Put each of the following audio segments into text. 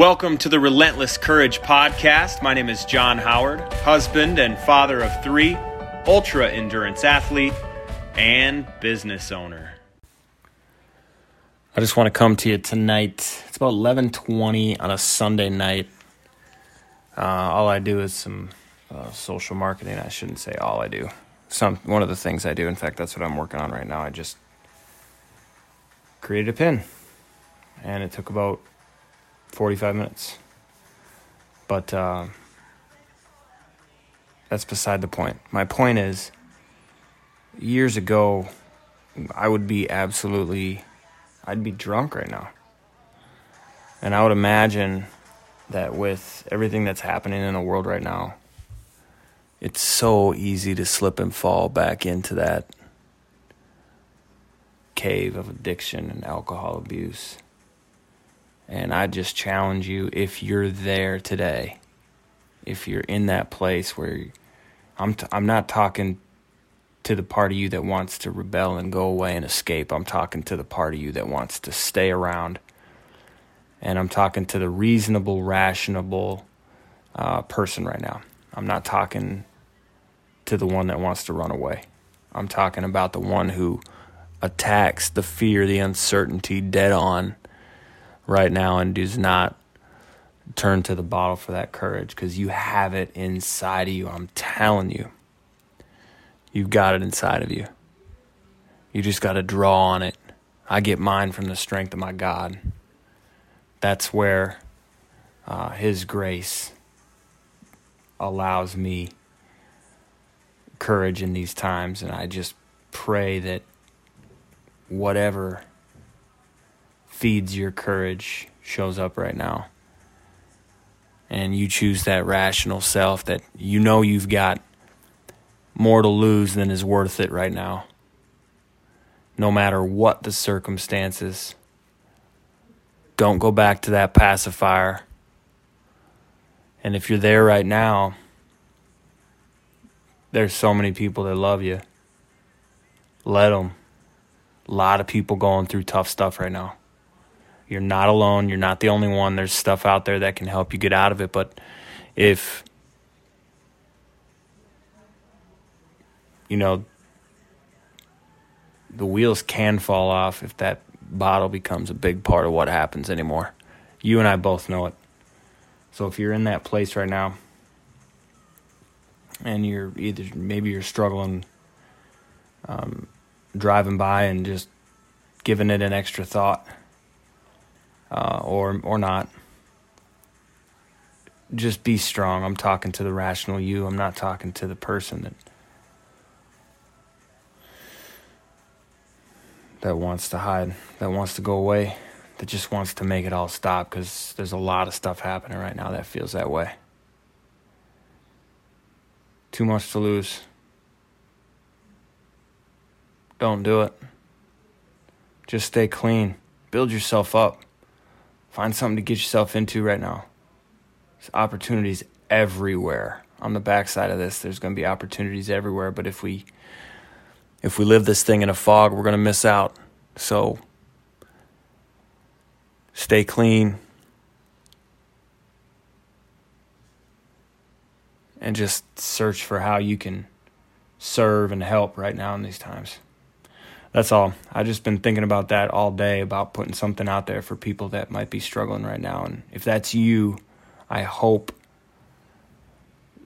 Welcome to the Relentless Courage podcast. My name is Jon Howard, husband and father of three, ultra endurance athlete, and business owner. I just want to come to you tonight. It's about 11:20 on a Sunday night. Uh, all I do is some uh, social marketing. I shouldn't say all I do. Some one of the things I do. In fact, that's what I'm working on right now. I just created a pin, and it took about 45 minutes. But uh, that's beside the point. My point is, years ago, I would be absolutely, I'd be drunk right now. And I would imagine that with everything that's happening in the world right now, it's so easy to slip and fall back into that cave of addiction and alcohol abuse. And I just challenge you if you're there today, if you're in that place where I'm, t- I'm not talking to the part of you that wants to rebel and go away and escape. I'm talking to the part of you that wants to stay around. And I'm talking to the reasonable, rational uh, person right now. I'm not talking to the one that wants to run away. I'm talking about the one who attacks the fear, the uncertainty dead on right now and does not turn to the bottle for that courage because you have it inside of you. I'm telling you. You've got it inside of you. You just got to draw on it. I get mine from the strength of my God. That's where uh, His grace allows me courage in these times. And I just pray that whatever feeds your courage shows up right now. And you choose that rational self that you know you've got more to lose than is worth it right now. No matter what the circumstances, don't go back to that pacifier. And if you're there right now, there's so many people that love you. Let them. A lot of people going through tough stuff right now. You're not alone. You're not the only one. There's stuff out there that can help you get out of it. But if, you know, the wheels can fall off if that bottle becomes a big part of what happens anymore. You and I both know it. So if you're in that place right now and you're either maybe you're struggling um, driving by and just giving it an extra thought uh, or or not. Just be strong. I'm talking to the rational you. I'm not talking to the person that that wants to hide, that wants to go away, that just wants to make it all stop because there's a lot of stuff happening right now that feels that way. Too much to lose. Don't do it. Just stay clean. Build yourself up. Find something to get yourself into right now. There's opportunities everywhere. On the backside of this, there's going to be opportunities everywhere. But if we if we live this thing in a fog, we're going to miss out. So stay clean and just search for how you can serve and help right now in these times that's all. I've just been thinking about that all day about putting something out there for people that might be struggling right now. And if that's you, I hope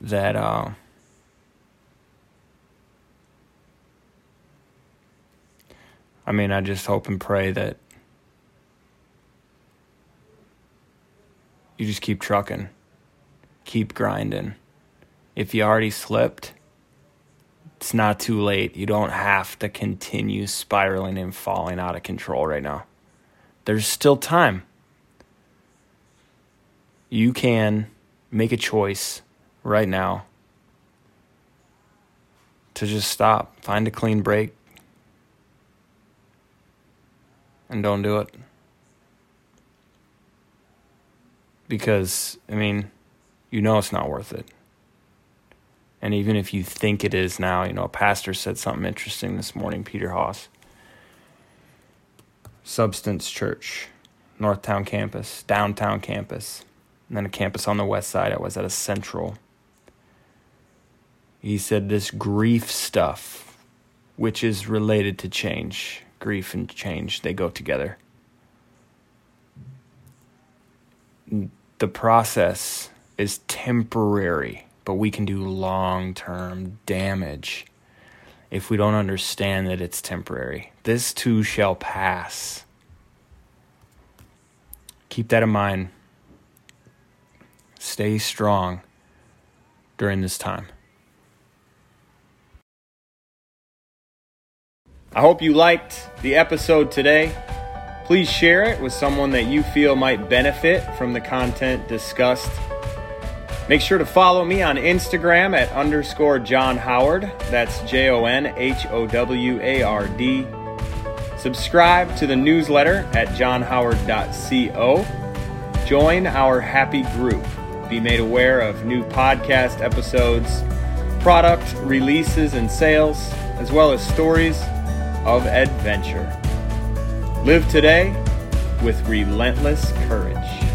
that uh, I mean, I just hope and pray that you just keep trucking, keep grinding. If you already slipped, it's not too late. You don't have to continue spiraling and falling out of control right now. There's still time. You can make a choice right now to just stop, find a clean break, and don't do it. Because, I mean, you know it's not worth it. And even if you think it is now, you know, a pastor said something interesting this morning, Peter Haas. Substance Church. Northtown campus, downtown campus, and then a campus on the west side. I was at a central. He said this grief stuff, which is related to change, grief and change, they go together. The process is temporary, but we can do long term damage if we don't understand that it's temporary. This too shall pass. Keep that in mind. Stay strong during this time. I hope you liked the episode today. Please share it with someone that you feel might benefit from the content discussed. Make sure to follow me on Instagram at underscore Jon Howard. That's J O N H O W A R D. Subscribe to the newsletter at jonhoward.co. Join our happy group. Be made aware of new podcast episodes, product releases and sales, as well as stories of adventure. Live today with relentless courage.